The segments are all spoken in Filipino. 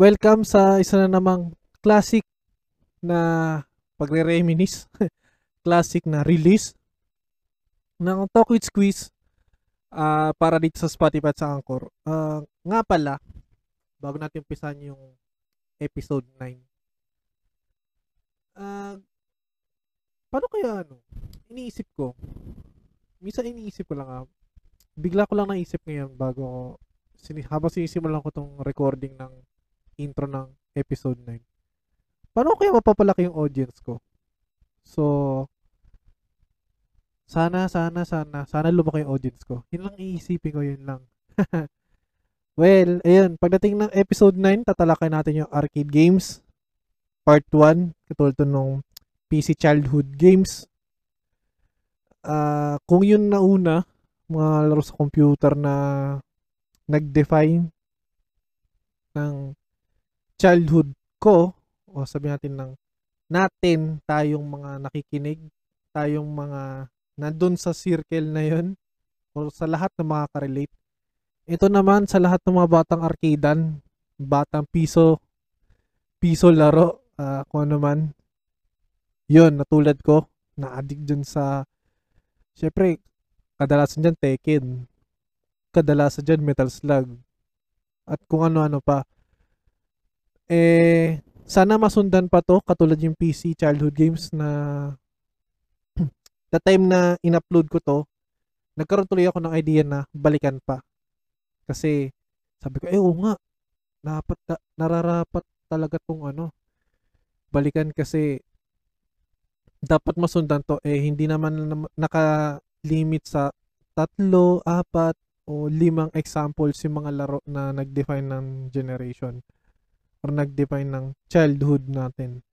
Welcome sa isa na namang classic na pagre-reminis. classic na release ng Talk with Squeeze uh, para dito sa Spotify at sa Anchor. Uh, nga pala, bago natin umpisan yung episode 9. Uh, paano kaya ano? Iniisip ko. Minsan iniisip ko lang ah. Bigla ko lang naisip ngayon bago habang sinisimulan ko tong recording ng intro ng episode 9. Paano kaya mapapalaki yung audience ko? So, sana, sana, sana, sana lumaki yung audience ko. Yun lang iisipin ko, yun lang. well, ayun, pagdating ng episode 9, tatalakay natin yung arcade games. Part 1, katulad to nung PC childhood games. Uh, kung yun na una, mga laro sa computer na nag-define ng childhood ko o sabi natin ng natin tayong mga nakikinig, tayong mga nandun sa circle na yon o sa lahat ng mga ka-relate. Ito naman sa lahat ng mga batang arcadean, batang piso, piso laro, uh, kung ano man. Yun, natulad ko, na-addict dun sa, syempre, kadalasan dyan Tekken, kadalasan dyan Metal Slug. At kung ano-ano pa. Eh, sana masundan pa to katulad yung PC childhood games na the time na in-upload ko to, nagkaroon tuloy ako ng idea na balikan pa. Kasi sabi ko, eh oo nga, dapat, nararapat talaga tong ano, balikan kasi dapat masundan to eh hindi naman naka-limit sa tatlo, apat, o limang examples yung mga laro na nag-define ng generation or nag-define ng childhood natin.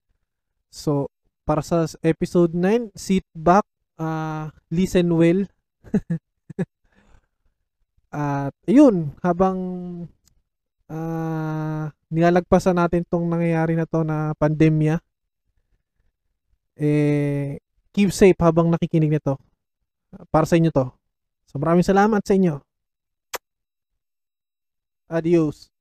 So, para sa episode 9, sit back, uh, listen well. At yun, habang uh, nilalagpasan natin tong nangyayari na to na pandemya, eh, keep safe habang nakikinig nito. Para sa inyo to. So maraming salamat sa inyo. Adios.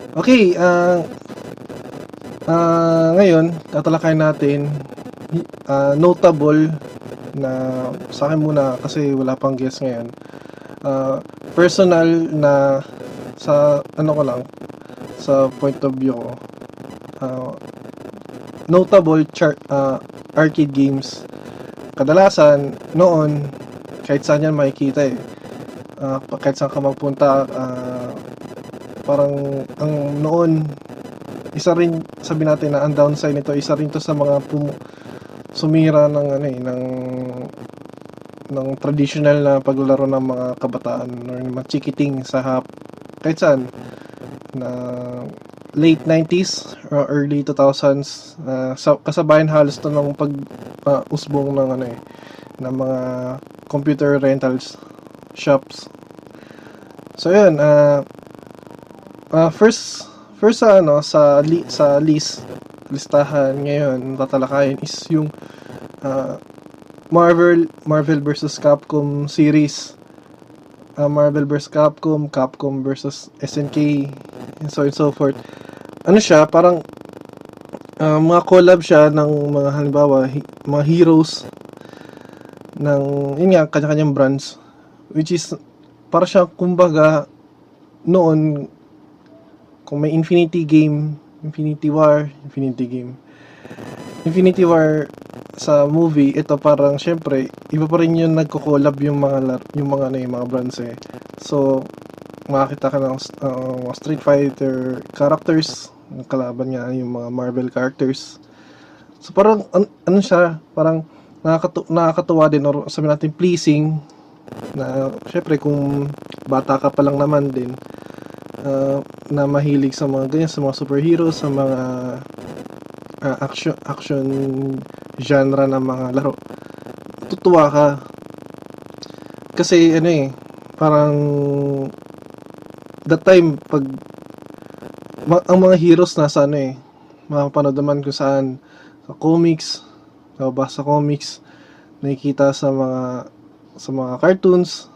Okay, uh, uh, ngayon, tatalakay natin uh, notable na sa akin muna kasi wala pang guest ngayon. Uh, personal na sa ano ko lang sa point of view ko. Uh, notable char, uh, arcade games. Kadalasan noon kahit saan yan makikita eh. Uh, kahit saan ka magpunta uh, parang ang noon isa rin sabi natin na ang downside nito isa rin to sa mga pum- sumira ng ano eh ng ng traditional na paglaro ng mga kabataan or mga chikiting sa hap kahit saan na late 90s or early 2000s uh, sa, kasabayan halos to ng pag uh, usbong ng ano eh ng mga computer rentals shops. So yun uh, uh, first first sa ano sa li, sa list listahan ngayon tatalakayin is yung uh, Marvel Marvel versus Capcom series. Uh, Marvel versus Capcom Capcom versus SNK and so and so forth. Ano siya parang uh, mga collab siya ng mga halimbawa hi- mga heroes ng yun nga kanya-kanyang brands. Which is para siya kumbaga noon kung may Infinity game Infinity War, Infinity Game. Infinity War sa movie, ito parang syempre, iba pa rin yung nagko-collab yung mga yung mga ano, yung mga brands eh. So, makakita ka ng uh, Street Fighter characters, ng kalaban niya yung mga Marvel characters. So parang an, ano siya, parang nakakatu- nakakatuwa din or sabi natin pleasing na syempre kung bata ka pa lang naman din uh, na mahilig sa mga ganyan, sa mga superhero, sa mga uh, action action genre ng mga laro matutuwa ka. Kasi ano eh, parang that time pag ma- ang mga heroes nasa ano eh, makapanood naman kung saan sa comics, nababasa sa comics, nakikita sa mga sa mga cartoons.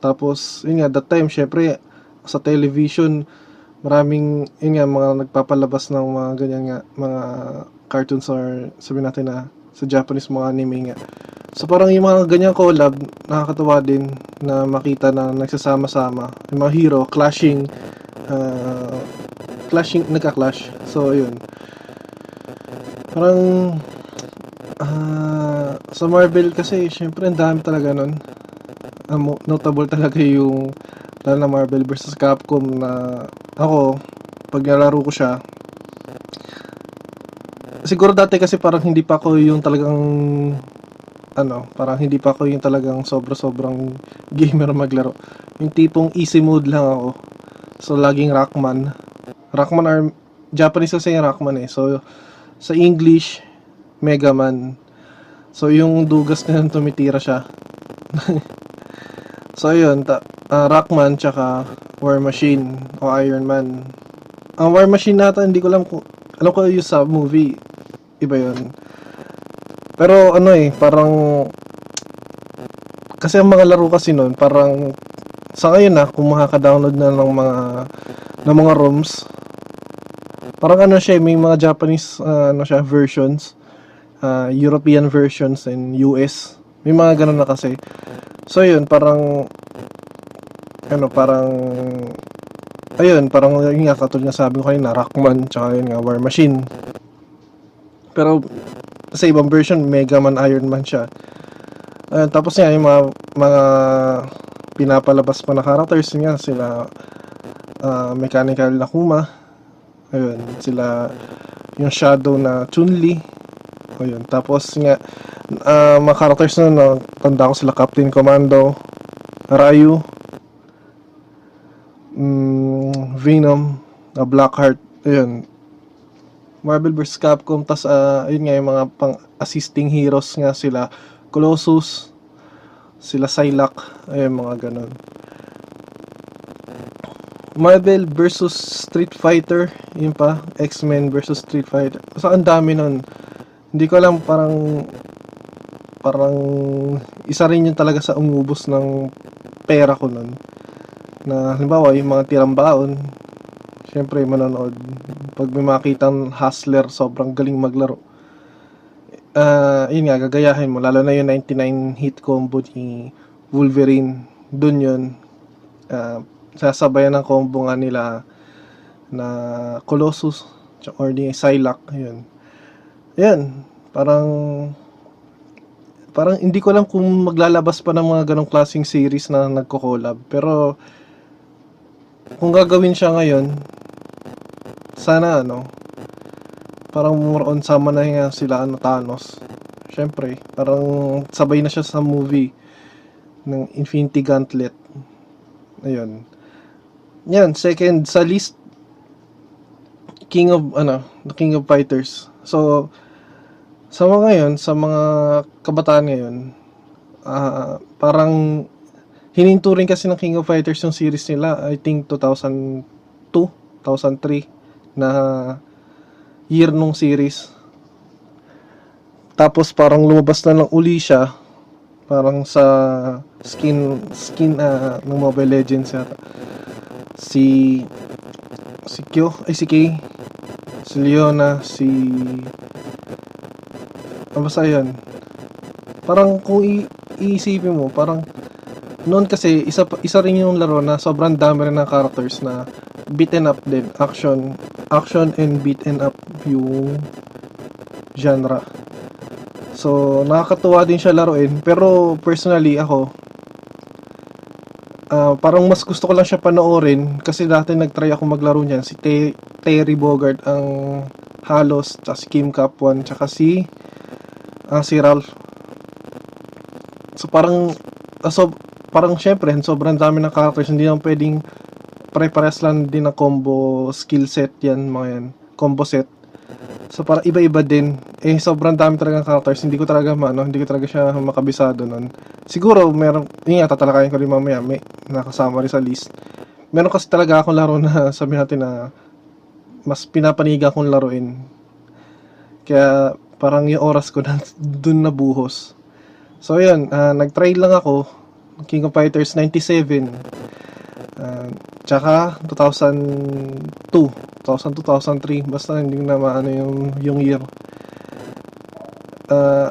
Tapos, yun nga, that time, syempre, sa television, maraming, yun nga, mga nagpapalabas ng mga ganyan nga, mga cartoons or sabihin natin na sa Japanese mga anime nga. So parang yung mga ganyang collab, nakakatawa din na makita na nagsasama-sama. Yung mga hero, clashing, uh, clashing, nagka-clash. So, yun. Parang, ah, sa Marvel kasi, syempre, ang dami talaga nun. Notable talaga yung, lalo na Marvel versus Capcom na, ako, pag nalaro ko siya, siguro dati kasi parang hindi pa ako yung talagang ano, parang hindi pa ako yung talagang sobra-sobrang gamer maglaro. Yung tipong easy mode lang ako. So, laging Rockman. Rockman are, Japanese kasi yung Rockman eh. So, sa English, Mega Man. So, yung dugas na tumitira siya. so, yun. Ta- ah, Rockman, tsaka War Machine o Iron Man. Ang War Machine nata, hindi ko alam kung, alam ko yung sa movie. Iba yun. Pero ano eh, parang kasi ang mga laro kasi noon, parang sa ngayon na kung makaka-download na ng mga ng mga ROMs, parang ano siya, may mga Japanese ah, ano siya versions, ah, European versions and US. May mga ganun na kasi. So yun, parang ano, parang ayun, parang yun nga katulad nga sabi ko kanina, Rockman, tsaka yun nga War Machine. Pero sa ibang version, Mega Man, Iron Man siya. Ayun, tapos nga, yung mga, mga pinapalabas pa na characters yun nga, sila ah, Mechanical Nakuma. Ayun, sila yung Shadow na Chun-Li. Ayun, tapos nga, ah, mga characters na, no, tanda ko sila Captain Commando, Ryu, mm, Venom, na Blackheart, ayun, Marvel vs. Capcom, tas ah, ayun nga yung mga pang assisting heroes nga sila, Colossus, sila Psylocke, ayun mga ganun. Marvel versus Street Fighter, yun pa, X-Men versus Street Fighter. So, ang dami nun. Hindi ko alam, parang, parang, isa rin yun talaga sa umubos ng pera ko nun. Na, halimbawa, yung mga tirang baon, syempre, manonood. Pag may makitang hustler, sobrang galing maglaro. Ah, yun nga, gagayahin mo. Lalo na yung 99 hit combo ni Wolverine. Dun yun. Ah, sasabayan ng combo nga nila na Colossus or ni Psylocke. Yun. Yan. Parang parang hindi ko alam kung maglalabas pa ng mga ganong klaseng series na nagko-collab. Pero kung gagawin siya ngayon, sana ano, parang more on sama na nga sila ano Thanos. Syempre, parang sabay na siya sa movie ng Infinity Gauntlet. Ayun. Yan, second sa list King of ano, the King of Fighters. So sa mga ngayon, sa mga kabataan ngayon, ah parang hininto rin kasi ng King of Fighters yung series nila, I think 2002, 2003 na year nung series. Tapos parang lumabas na lang uli siya parang sa skin skin ah, ng Mobile Legends yata. Si si Kyo, ay si Kay, si Leona, si ah, basta yun. Parang kung i- iisipin mo, parang noon kasi isa isa rin yung laro na sobrang dami rin ng characters na beaten up din, action, action and beaten up yung genre. So, nakakatuwa din siya laruin. Pero, personally, ako, ah, parang mas gusto ko lang siya panoorin. Kasi dati nag-try ako maglaro niyan. Si Te- Terry Bogard ang halos, tsaka si Kim Kapwan, tsaka si, ah, si Ralph. So, parang, ah, so, parang syempre, sobrang dami ng characters. Hindi naman pwedeng pare-pares lang din na combo skill set yan, mga yan. Combo set. So, parang iba-iba din. eh sobrang dami talaga ng characters. Hindi ko talaga maano, hindi ko talaga siya makabisado nun. Siguro meron, yun nga tatalakayin ko rin mamaya, may nakasama rin sa list. Meron kasi talaga akong laro na sabi natin na mas pinapaniga kong laruin. Kaya parang yung oras ko na dun nabuhos. So yun, uh, nag-try lang ako King of Fighters 97. Uh, tsaka 2002, 2002, 2003, basta hindi na maano yung, yung year. Uh,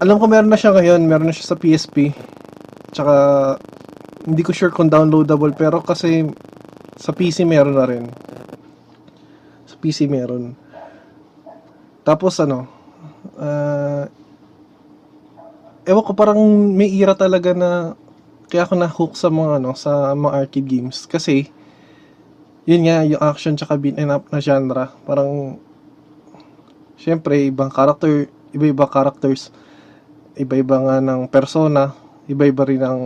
alam ko meron na siya ngayon, meron na siya sa PSP. Tsaka hindi ko sure kung downloadable pero kasi sa PC meron na rin. Sa PC meron. Tapos ano, uh, ewan ko parang may ira talaga na kaya ako na-hook sa mga ano, sa mga arcade games kasi yun nga yung action tsaka beat up na genre. Parang syempre ibang character, iba-iba characters, iba-iba nga ng persona, iba-iba rin ang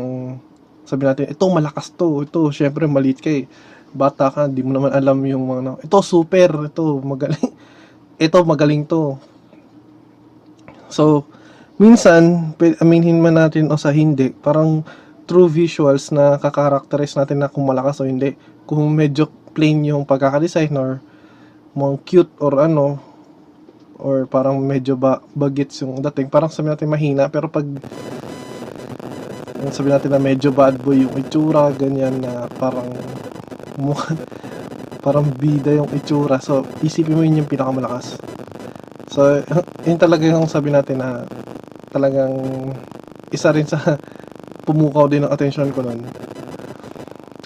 sabi natin, ito malakas to, ito syempre maliit kay bata ka, di mo naman alam yung mga ito super, ito magaling. ito magaling to. So, minsan, aminin man natin o sa hindi, parang true visuals na kakarakterize natin na kung malakas o hindi. Kung medyo plain yung pagkakadesign or mga cute or ano, or parang medyo ba bagets yung dating. Parang sabi natin mahina, pero pag sabi natin na medyo bad boy yung itsura, ganyan na parang mukha, parang bida yung itsura. So, isipin mo yun yung pinakamalakas. So, yun talaga yung sabi natin na talagang isa rin sa pumukaw din ng attention ko nun.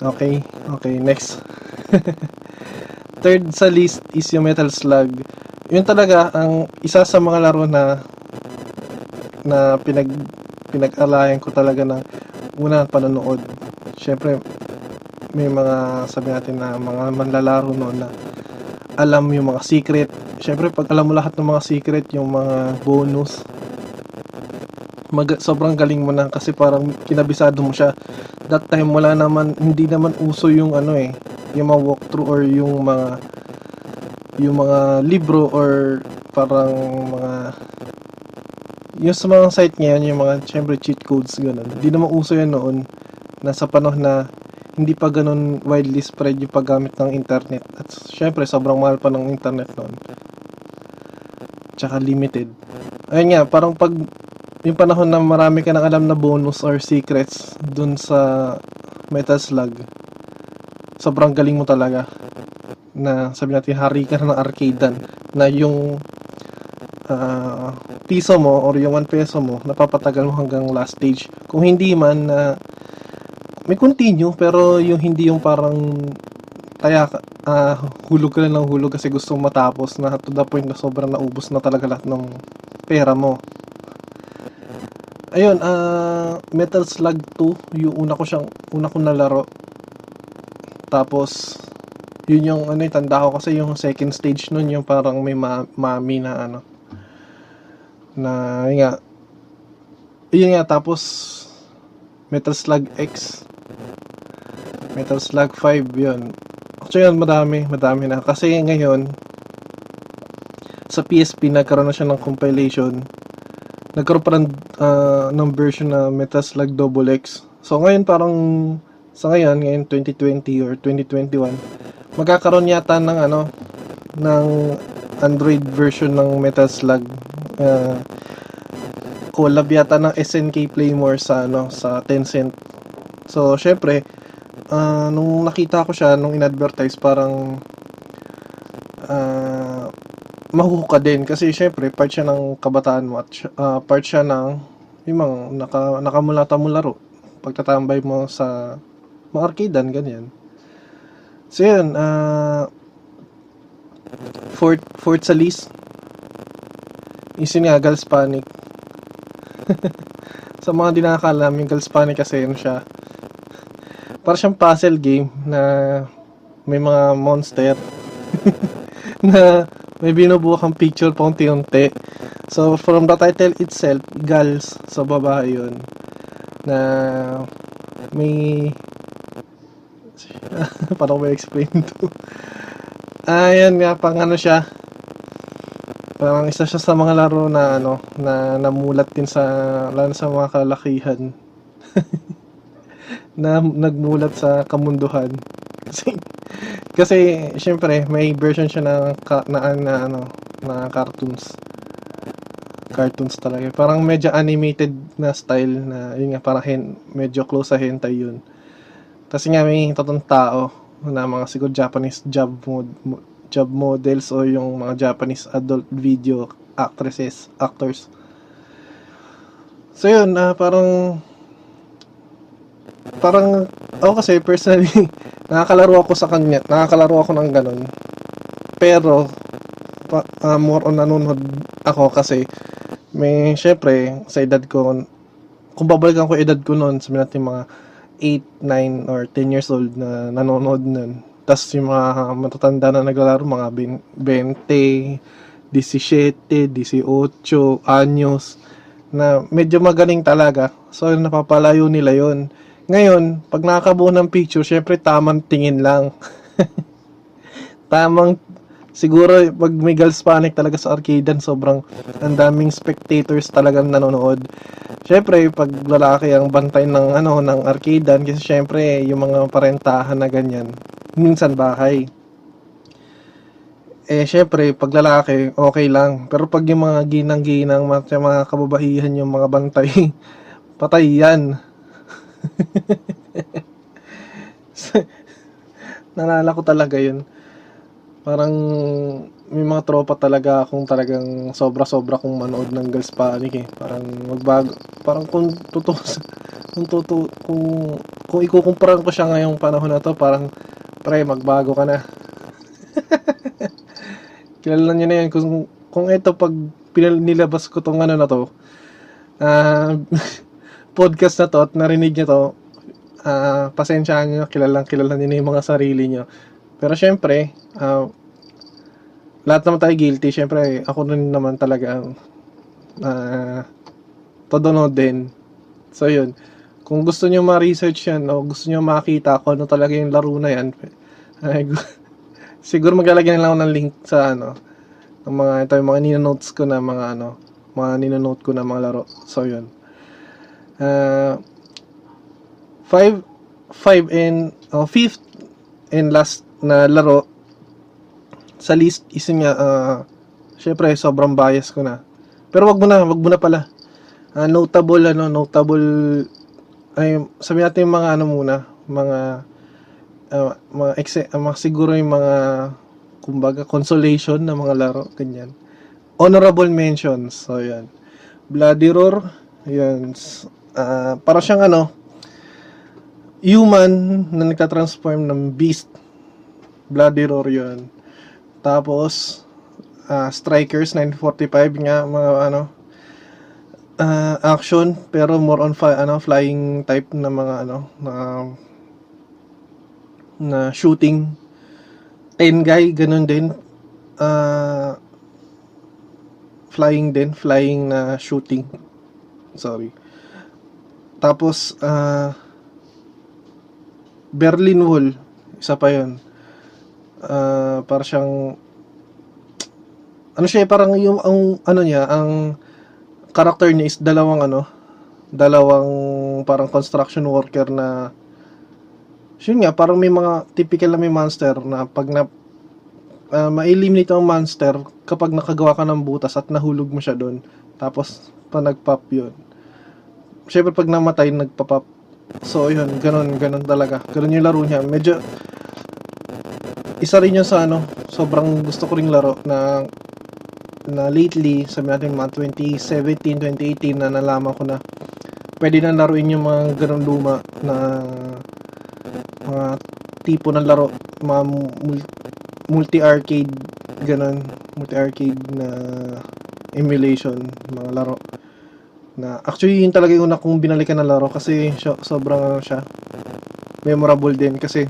Okay, okay, next. Third sa list is yung Metal Slug. Yun talaga ang isa sa mga laro na na pinag pinag-alayan ko talaga ng unang panonood. Syempre may mga sabi natin na mga manlalaro noon na alam yung mga secret. Syempre pag alam mo lahat ng mga secret, yung mga bonus, mag, sobrang galing mo na kasi parang kinabisado mo siya. That time wala naman hindi naman uso yung ano eh, yung mga walkthrough or yung mga yung mga libro or parang mga yung sa mga site ngayon, yung mga syempre cheat codes ganun. Hindi naman uso yan noon na sa panahon na hindi pa ganun widely spread yung paggamit ng internet. At syempre, sobrang mahal pa ng internet noon. Tsaka limited. Ayun nga, parang pag yung panahon na marami ka nang alam na bonus or secrets dun sa Metal Slug, sobrang galing mo talaga. Na sabi natin, hari ka na ng arcadean. Na yung uh, piso mo or yung 1 peso mo, napapatagal mo hanggang last stage. Kung hindi man, uh, may continue, pero yung hindi yung parang kaya uh, hulog ka lang ng hulog kasi gusto matapos na to the point na sobrang naubos na talaga lahat ng pera mo ayun, uh, Metal Slug 2, yung una ko siyang, una ko nalaro. Tapos, yun yung, ano tanda ko kasi yung second stage nun, yung parang may ma- mami na, ano, na, yun nga, yun nga, tapos, Metal Slug X, Metal Slug 5, yun. Actually, yun, madami, madami na. Kasi ngayon, sa PSP, nagkaroon na siya ng compilation nagkaroon pa ng, uh, ng version na Metaslug Double X. So ngayon parang sa ngayon, ngayon 2020 or 2021, magkakaroon yata ng ano ng Android version ng Metaslug. Uh, collab yata ng SNK Playmore sa ano sa Tencent. So syempre, uh, nung nakita ko siya nung inadvertise parang mahuhuka din kasi syempre part siya ng kabataan mo at uh, part siya ng yung naka, nakamulata mo laro. Pagtatambay mo sa mga arcadean ganyan. So yun uh, fourth, fourth sa list is yun nga Girls Panic sa mga di nakakalam yung Girls Panic kasi yun siya. Para siyang puzzle game na may mga monster na may binubuo kang picture paunti-unti. So, from the title itself, girls, sa babae yun, na may paano may explain to? Ayan nga, pang ano siya, parang isa siya sa mga laro na ano na namulat din sa lalo sa mga kalakihan. Na nagmulat sa kamunduhan. Kasi kasi syempre may version siya na na, na ano na cartoons. Cartoons talaga. Parang medyo animated na style na yun nga parang hen, medyo close sa hentai yun. Kasi nga may totoong tao na mga siguro Japanese job mod, job models o yung mga Japanese adult video actresses, actors. So yun, uh, parang parang ako kasi personally nakakalaro ako sa kanya, nakakalaro ako ng ganun. Pero pa, uh, more on nanonood ako kasi may syempre sa edad ko kung babalikan ko edad ko noon sabi natin mga 8, 9, or 10 years old na nanonood nun. Tapos yung mga matatanda na naglalaro, mga 20, 17, 18 anyos, na medyo magaling talaga. So, napapalayo nila yon Ngayon, pag nakakabuo ng picture, syempre tamang tingin lang. tamang siguro pag may girls panic talaga sa arcade sobrang ang daming spectators talagang nanonood. Syempre, pag lalaki ang bantay ng ano ng arcade kasi syempre yung mga parentahan na ganyan, minsan bahay. Eh syempre, pag lalaki, okay lang. Pero pag yung mga ginang-ginang, mga, kababahihan yung mga bantay, patay yan. Nalala ko talaga yun parang may mga tropa talaga akong talagang sobra-sobra kung manood ng Girls Panic eh. Parang magbago. Parang kung totoo kung totoo kung kung ikukumparan ko siya ngayong panahon na to, parang pre magbago ka na. Kilala niyo na yan kung kung ito pag nilabas ko tong ano na to, uh, podcast na to at narinig niyo to, uh, pasensyahan niyo, kilalang kilala niyo yung mga sarili niyo. Pero syempre, uh, lahat naman tayo guilty. Syempre, ako rin naman talaga ang uh, todo din. So, yun. Kung gusto niyo ma-research yan o gusto niyo makita kung ano talaga yung laro na yan, ay, siguro maglalagay na lang ako ng link sa ano, ng mga, ito yung mga nino-notes ko na mga ano, mga nino-note ko na mga laro. So, yun. Uh, five, five and, oh, fifth and last na laro. Sa list is nga uh, syempre sobrang bias ko na. Pero wag mo na wag mo na pala. Uh, notable ano notable ay sabi natin yung mga ano muna mga uh, mga exe, uh, mga siguro yung mga kumbaga consolation na mga laro ganyan. Honorable mentions so yan. Bloody Roar yan uh, para siyang ano human na nagka-transform ng beast Bloody Roar yun. Tapos, uh, Strikers 945 nga, mga ano, uh, action, pero more on fi- ano, flying type na mga ano, na, na shooting. Ten guy, ganun din. Uh, flying din, flying na shooting. Sorry. Tapos, uh, Berlin Wall, isa pa yon uh, para siyang ano siya parang yung ang ano niya ang character niya is dalawang ano dalawang parang construction worker na yun nga parang may mga typical na may monster na pag na uh, ma-eliminate ang monster kapag nakagawa ka ng butas at nahulog mo siya doon tapos pa nagpop yun syempre pag namatay nagpapop so yun ganun ganun talaga. Ganun yung laro niya. Medyo isa rin yun sa ano, sobrang gusto ko ring laro na na lately, sabi natin mga 2017, 2018 na nalaman ko na. Pwede na laruin yung mga ganun luma na mga tipo ng laro, mga multi-arcade ganun, multi-arcade na emulation, mga laro na actually yun talaga yung una kong binalikan na laro kasi sobrang ano siya memorable din kasi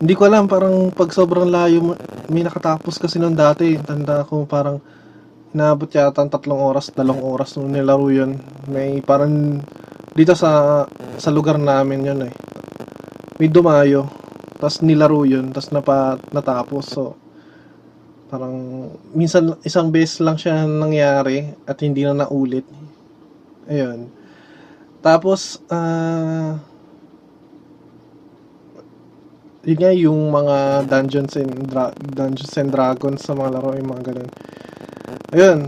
hindi ko alam, parang pag sobrang layo, may nakatapos kasi nung dati. Tanda ko parang naabot yata ng tatlong oras, dalawang oras nung nilaro yun. May parang dito sa sa lugar namin yun eh. May dumayo, tapos nilaro yun, tapos napa, natapos. So, Parang minsan isang beses lang siya nangyari at hindi na naulit. Ayun. Tapos, ah... yun nga yung mga Dungeons and Dra- Dungeons and Dragons sa mga laro, yung mga ganun. Ayun.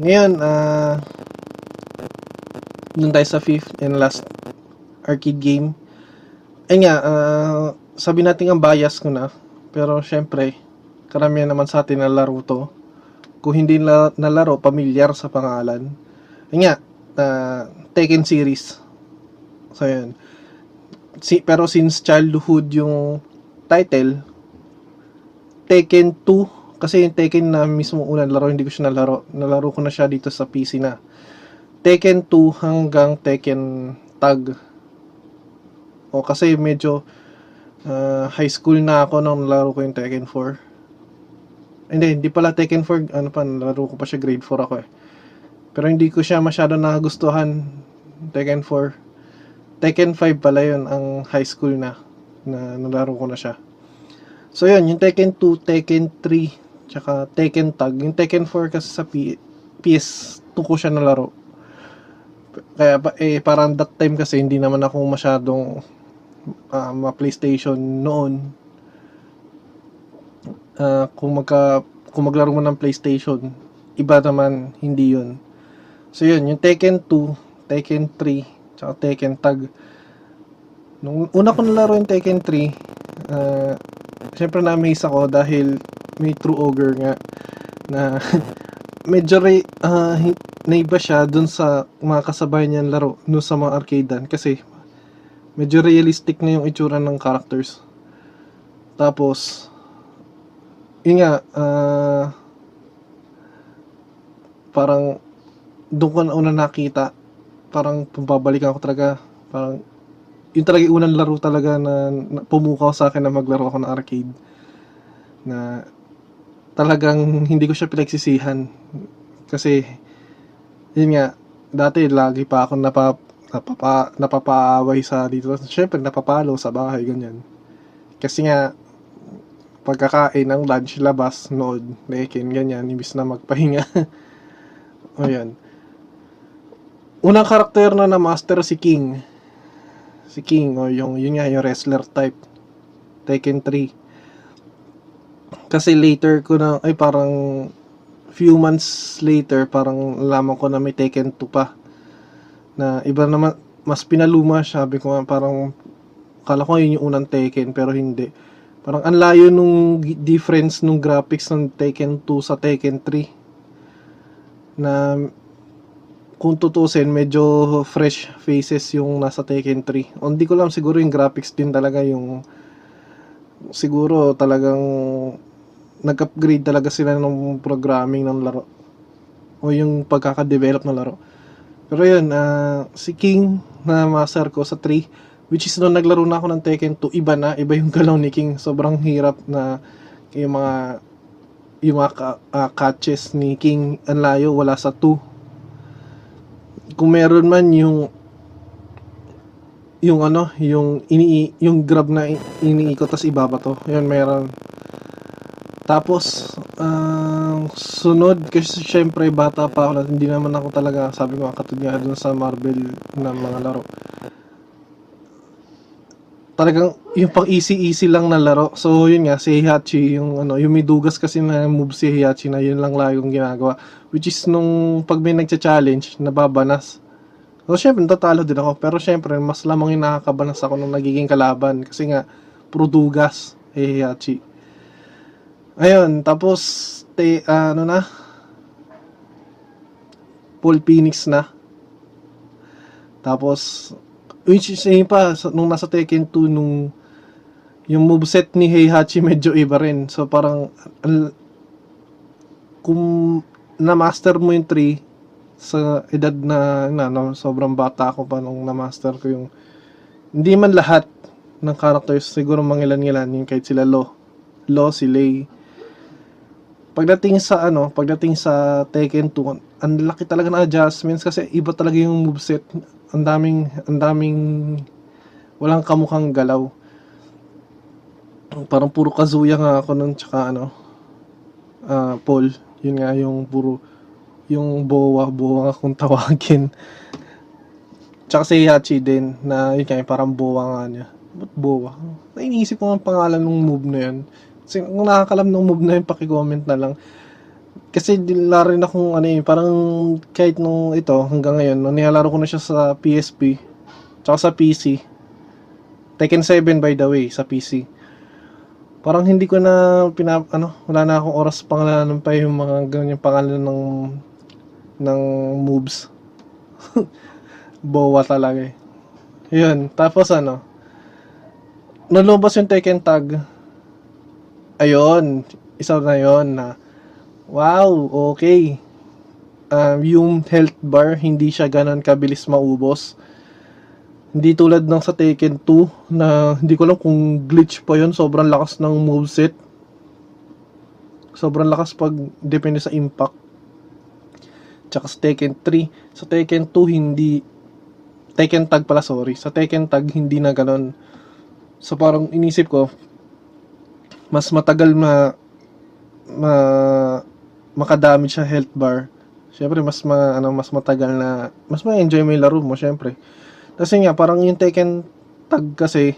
Ngayon, ah... dun tayo sa fifth and last arcade game. Ay nga, ah, sabi natin ang bias ko na. Pero syempre, karamihan naman sa atin nalaro to. Kung hindi na nalaro, pamilyar sa pangalan. Ay nga, ah, Tekken series. So yun. Si, pero since childhood yung title, Tekken 2, kasi yung Tekken na mismo unang laro, hindi ko siya nalaro. Nalaro ko na siya dito sa PC na. Tekken 2 hanggang Tekken Tag. O kasi medyo ah, high school na ako nung nalaro ko yung Tekken 4. Hindi, hindi pala Tekken 4, ano pa, nalaro ko pa siya grade 4 ako eh. Pero hindi ko siya masyado nagustuhan, Tekken 4. Tekken 5 pala yun, ang high school na, na nalaro ko na siya. So yun, yung Tekken 2, Tekken 3, tsaka Tekken Tag. Yung Tekken 4 kasi sa P- PS2 ko siya nalaro. Kaya eh, parang that time kasi hindi naman ako masyadong ah, ma-PlayStation noon. Ah, kung magka kung maglaro mo ng PlayStation, iba naman hindi 'yun. So 'yun, yung Tekken 2, Tekken 3, tsaka Tekken Tag. Nung una ko nalaro yung Tekken 3, ah syempre na-amaze ako dahil may True Ogre nga na medyo re, ah, hin- naiba siya dun sa mga kasabay niyang laro no sa mga arcadean kasi medyo realistic na yung itsura ng characters. Tapos, yun nga, ah, parang doon ko na una nakita, parang pababalikan ko talaga, parang yun talaga yung unang laro talaga na, na pumukaw sa akin na maglaro ako ng arcade. Na talagang hindi ko siya pinagsisihan. Kasi, yun nga, dati lagi pa ako napa, napapa, napapaaway sa dito. Siyempre, napapalo sa bahay, ganyan. Kasi nga, pagkakain ng lunch, labas, nood, lekin, ganyan, imbis na magpahinga. o yan. Unang karakter na na-master si King. Si King, o yung, yun nga, yung wrestler type. Tekken 3. Kasi later ko na, ay parang few months later, parang nalaman ko na may Tekken 2 pa. Na iba naman, mas pinaluma, sabi ko nga, parang, kala ko yun yung unang Tekken, pero hindi. Parang ang layo nung difference nung graphics ng Tekken 2 sa Tekken 3. Na, kung tutusin, medyo fresh faces yung nasa Tekken 3. O, hindi ko lang siguro yung graphics din talaga yung siguro talagang nag-upgrade talaga sila ng programming ng laro o yung pagkaka-develop ng laro. Pero yun, ah, si King na master ko sa 3 which is nung naglaro na ako ng Tekken 2, iba na, iba yung galaw ni King. Sobrang hirap na yung mga yung mga ah, catches ni King ang layo, wala sa 2. Kung meron man yung yung ano, yung ini yung grab na iniikot tas ibabato. Yun meron. Tapos, ang sunod, kasi syempre bata pa ako, hindi naman ako talaga, sabi ko katulad nga dun sa Marvel na mga laro. Talagang, yung pang easy-easy lang na laro. So, yun nga, si Heihachi, yung ano, yung may dugas kasi na move si Heihachi na yun lang lagi ginagawa. Which is, nung pag may nagcha-challenge, nababanas. So, syempre, natatalo din ako. Pero syempre, mas lamang yung nakakabanas ako nung nagiging kalaban. Kasi nga, puro dugas, eh, Heihachi. Ayun, tapos, te, ano na, Paul Phoenix na. Tapos, which yun pa, nung nasa Tekken 2, nung yung moveset ni Heihachi medyo iba rin. So, parang, kung na-master mo yung 3, sa edad na, na, no, sobrang bata ako pa nung na-master ko yung, hindi man lahat ng characters, siguro mangilan-ngilan, yung kahit sila Lo, Lo, si Lei, pagdating sa ano, pagdating sa Tekken 2, ang laki talaga ng adjustments kasi iba talaga yung moveset. Ang daming ang daming walang kamukhang galaw. Parang puro Kazuya nga ako nun tsaka ano. ah, Paul. Yun nga yung puro yung bowa, bowa nga kung tawagin. Tsaka si Hachi din na yun nga parang bowa nga niya. Ba't bowa? Nainiisip ko ang pangalan ng move na yun. Kasi kung nakakalam ng move na yun, paki-comment na lang. Kasi dila rin akong ano eh, parang kahit nung ito hanggang ngayon, nilalaro ko na siya sa PSP, tsaka sa PC. Tekken 7 by the way, sa PC. Parang hindi ko na pina, ano, wala na akong oras pangalanan pa yung mga ganyan pangalan ng ng moves. Bowa talaga eh. Yun, tapos ano, nalubas yung Tekken tag. Ayun, isa na yon na wow, okay. Um, yung health bar, hindi siya ganun kabilis maubos. Hindi tulad ng sa Tekken 2 na hindi ko alam kung glitch pa yon sobrang lakas ng moveset. Sobrang lakas pag depende sa impact. Tsaka sa Tekken 3, sa Tekken 2 hindi Tekken tag pala sorry. Sa Tekken tag hindi na ganun. So parang inisip ko mas matagal ma ma makadamage sa health bar. Syempre mas ma, ano mas matagal na mas ma-enjoy mo yung laro mo syempre. Kasi nga parang yung Tekken tag kasi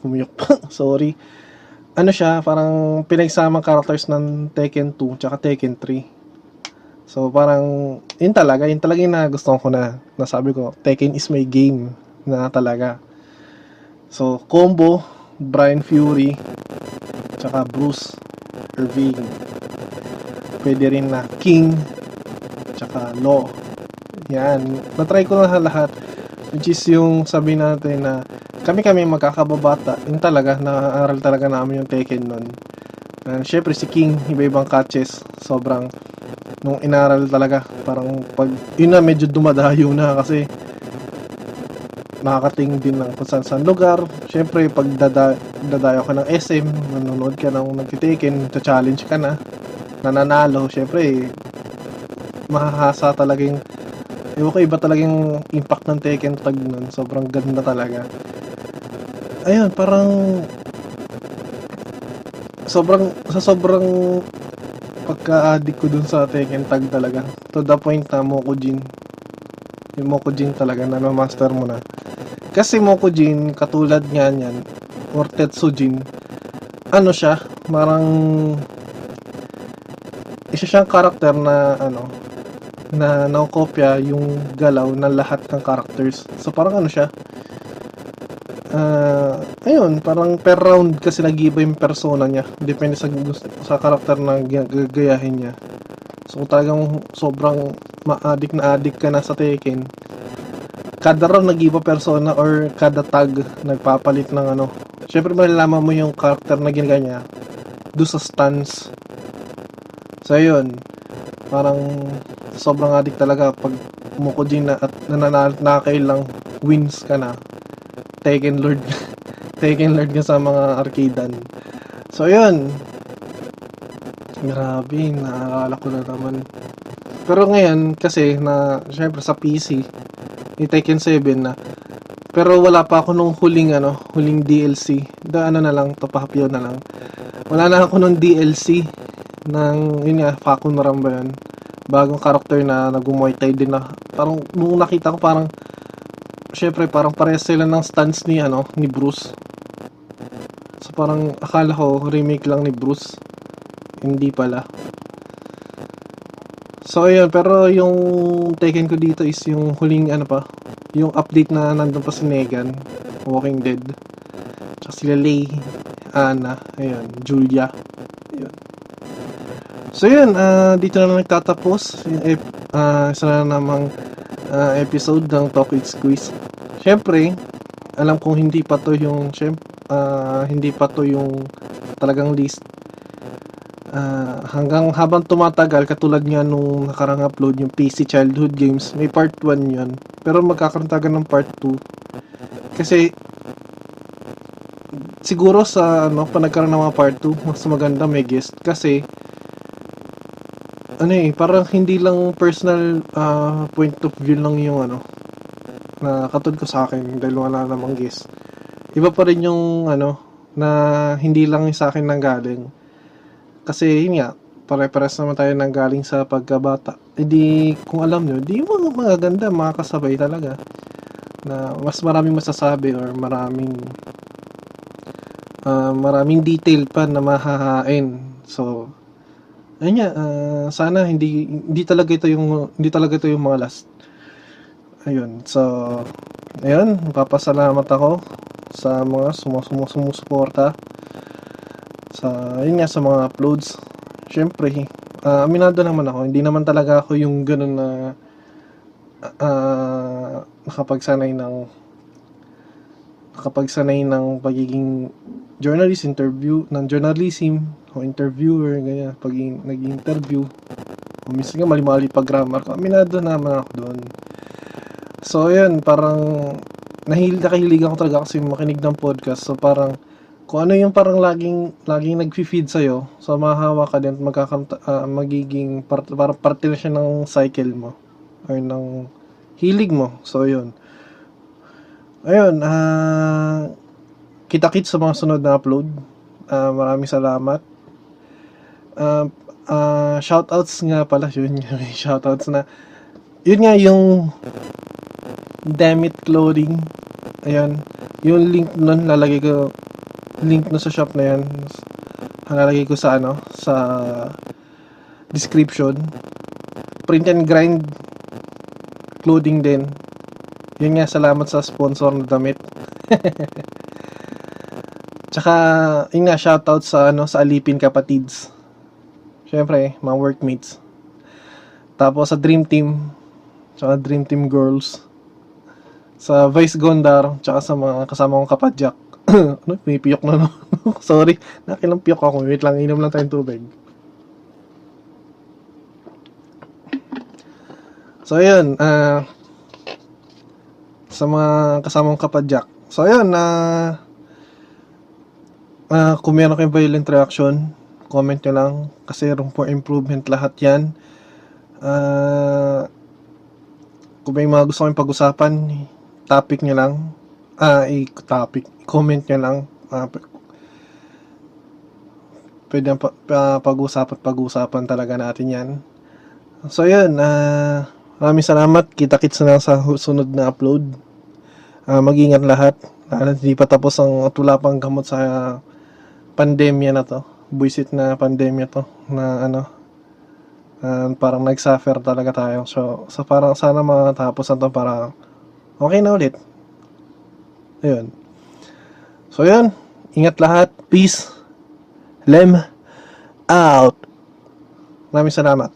humiyok pa, sorry. Ano siya, parang pinagsamang characters ng Tekken 2 tsaka Tekken 3. So parang yun talaga, yun talaga yung nagustuhan ko na nasabi ko, Tekken is my game na talaga. So combo, Brian Fury, tsaka Bruce Irving. Pwede rin na King, tsaka Law. Yan, natry ko na lahat. Which is yung sabi natin na kami-kami magkakababata, yun talaga, naaral talaga namin yung Tekken nun. Uh, Siyempre si King, iba-ibang catches, sobrang nung inaral talaga parang pag yun na medyo dumadayo na kasi makakating din ng kung saan lugar syempre pag dada, dadayo ka ng SM nanonood ka ng nagtitikin challenge ka na nananalo syempre mahahasa talaga yung Ewan ko, iba talagang impact ng Tekken tag nun. Sobrang ganda talaga. Ayun, parang sobrang sa sobrang pagka-addict ko dun sa Tekken tag talaga. To the point na Mokujin. Yung Mokujin talaga na master mo na. Kasi Mokujin, katulad nga niyan, or Tetsujin, ano siya, marang isa siyang karakter na ano, na nakopya yung galaw ng lahat ng characters. So parang ano siya, uh, ayun, parang per round kasi nag-iba yung persona niya. Depende sa, sa karakter na gagayahin niya. So, kung talagang sobrang ma-addict na addict ka na sa Tekken, kada round nag-iba persona or kada tag nagpapalit ng ano. Siyempre, malalaman mo yung karakter na ginagawa niya do sa stance. So, ayun. Parang sobrang addict talaga pag mukujin na at nananalo na lang wins ka na. Tekken Lord. Tekken Lord ka sa mga arcadean so yun grabe naaalala ko na naman. Pero ngayon kasi na syempre sa PC ni Tekken 7 na. Pero wala pa ako nung huling ano huling DLC da ano na lang tapahapyo na lang. Wala na ako nung DLC ng yun nga Fakun Maram ba yun bagong karakter na nag-muay din na parang nung nakita ko parang syempre parang parehas sila ng stance ni ano ni Bruce. So parang akala ko remake lang ni Bruce. Hindi pala. So ayun, pero yung taken ko dito is yung huling ano pa, yung update na nandun pa si Negan, Walking Dead. Tsaka sila Lay, Anna, ayun, Julia. Ayun. So yun, uh, dito na nagtatapos yung uh, isa na namang uh, episode ng Talk It Squeeze. Siyempre, alam kong hindi pa to yung uh, hindi pa to yung talagang list. Uh, hanggang habang tumatagal, katulad nga nung nakarang upload yung PC Childhood Games, may part 1 yun. Pero magkakaroon taga ng part 2. Kasi, siguro sa ano, pa nagkaroon ng mga part 2, mas maganda may guest. Kasi, ano eh, parang hindi lang personal uh, point of view lang yung ano, na katulad ko sa akin dahil wala namang guess. Iba pa rin yung ano, na hindi lang sa akin nang galing. Kasi yun nga, pare-pares naman tayo nang galing sa pagkabata. E di, kung alam nyo, di mga magaganda, mga kasabay talaga. Na mas maraming masasabi or maraming ah, maraming detail pa na mahahain. So, ayun nga, ah, sana hindi hindi talaga ito yung hindi talaga ito yung mga last. Ayun. So, ayun, papasalamat ako sa mga sumus sumusuporta sa yun nga sa mga uploads. Syempre, ah, aminado naman ako, hindi naman talaga ako yung ganun na ah, nakapagsanay ng nakapagsanay ng pagiging journalist interview ng journalism o interviewer ganyan. Pag nag-interview o minsan nga mali-mali pag grammar ko. Aminado naman ako doon so yun parang nahil nakahilig ako talaga kasi makinig ng podcast. So parang kung ano yung parang laging laging nagfi-feed sa'yo so mahahawa ka din at magkakanta, ah, magiging part, parang parte na siya ng cycle mo or ng hilig mo. So yun. Ayun ah kita-kits sa mga sunod na upload. Ah, maraming salamat Ah, ah, shoutouts nga pala yun nga may shoutouts na yun nga yung Damit Clothing ayan yung link nun lalagay ko link nun sa shop na yan lalagay ko sa ano sa description print and grind clothing din yun nga salamat sa sponsor na damit tsaka yun nga shoutout sa ano sa Alipin Kapatids syempre mga workmates. Tapos sa Dream Team tsaka Dream Team Girls. Sa Vice Gondar tsaka sa mga kasama kong kapadyak. Ano may piyok na no sorry nakilang piyok ako. Wait lang inom lang tayong tubig. So ayun ah sa mga kasamang kapadyak. So ayun na ah kung meron kayong violent reaction comment nyo lang. Kasi room for improvement lahat yan. Ah kung may mga gusto kayong pag-usapan topic nyo lang. Ah i-topic comment nyo lang. P- pwede pa, pa- pag-usapan pag-usapan talaga natin yan. So yun ah maraming salamat. Kita-kits na lang sa sunod na upload. Ah, mag-ingat lahat. Lalo hindi pa tapos ang at wala pang gamot sa pandemya na to buisit na pandemya to na ano ah, parang nag-suffer talaga tayo. So, so parang sana matapos na to para okay na ulit. Ayun. So yun. Ingat lahat. Peace. Lem out. Maraming salamat